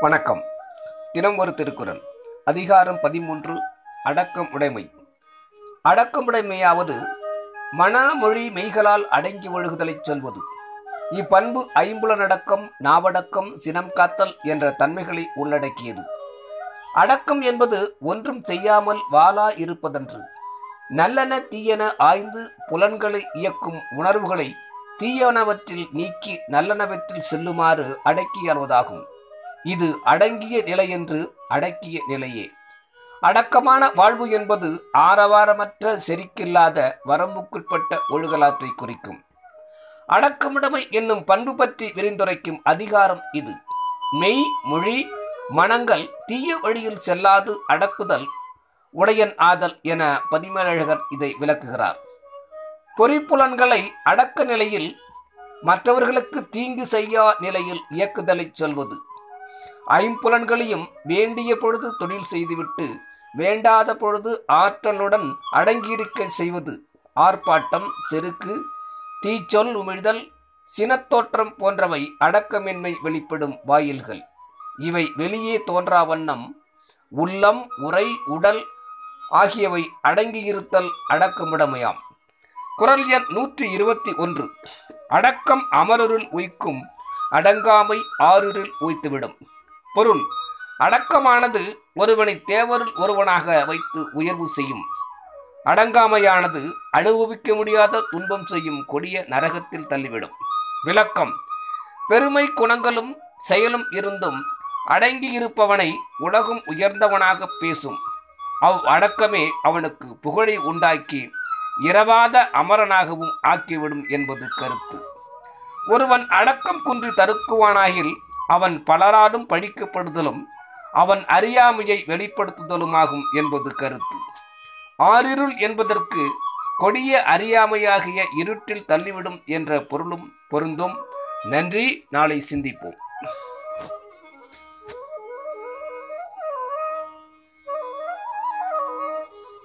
வணக்கம். தினம் ஒரு திருக்குறள். அதிகாரம் பதிமூன்று அடக்கம் உடைமை. அடக்கம் உடைமையாவது மனமொழி மெய்களால் அடங்கி ஒழுகுதலைச் சொல்வது. இப்பண்பு ஐம்புலனடக்கம் நாவடக்கம் சினம் காத்தல் என்ற தன்மைகளை உள்ளடக்கியது. அடக்கம் என்பது ஒன்றும் செய்யாமல் வாலா இருப்பதன்று. நல்லன தீயன ஆய்ந்து புலன்களை இயக்கும் உணர்வுகளை தீயனவற்றில் நீக்கி நல்லனவற்றில் செல்லுமாறு அடக்கியல்வதாகும் இது அடங்கிய நிலை என்று அடக்கிய நிலையே. அடக்கமான வாழ்வு என்பது ஆரவாரமற்ற செருக்கில்லாத வரம்புக்குட்பட்ட ஒழுகலாற்றை குறிக்கும். அடக்கமுடைமை என்னும் பண்பு பற்றி விரிந்துரைக்கும் அதிகாரம் இது. மெய் மொழி மனங்கள் தீய வழியில் செல்லாது அடக்குதல் உடையன் ஆதல் என பதிமேலழகர் இதை விளக்குகிறார். பொறிப்புலன்களை அடக்க நிலையில் மற்றவர்களுக்கு தீங்கு செய்யா நிலையில் இயக்குதலைச் சொல்வது. ஐம்புலன்களையும் வேண்டிய பொழுது தொழில் செய்துவிட்டு வேண்டாத பொழுது ஆற்றலுடன் அடங்கியிருக்க செய்வது. ஆர்ப்பாட்டம் செருக்கு தீச்சொல் உமிழ்தல் சினத்தோற்றம் போன்றவை அடக்கமின்மை வெளிப்படும் வாயில்கள். இவை வெளியே தோன்றா வண்ணம் உள்ளம் உரை உடல் ஆகியவை அடங்கியிருத்தல் அடக்கமுடமையாம். குரல் எண் நூற்றி இருபத்தி ஒன்று அடக்கம் அமரருள் உய்க்கும் அடங்காமை ஆறுரில் உய்த்துவிடும். பொருள் அடக்கமானது ஒருவனை தேவரில் ஒருவனாக வைத்து உயர்வு செய்யும். அடங்காமையானது அனுபவிக்க முடியாத துன்பம் செய்யும் கொடிய நரகத்தில் தள்ளிவிடும். விளக்கம். பெருமை குணங்களும் செயலும் இருந்தும் அடங்கியிருப்பவனை உலகம் உயர்ந்தவனாக பேசும். அவ் அடக்கமே அவனுக்கு புகழை உண்டாக்கி இரவாத அமரனாகவும் ஆக்கிவிடும் என்பது கருத்து. ஒருவன் அடக்கம் குன்றி தருக்குவானாகில் அவன் பலராலும் பழிக்கப்படுதலும் அவன் அறியாமையை வெளிப்படுத்துதலுமாகும் என்பது கருத்து. ஆறிருள் என்பதற்கு கொடிய அறியாமையாகிய இருட்டில் தள்ளிவிடும் என்ற பொருளும் பொருந்தும். நன்றி. நாளை சிந்திப்போம்.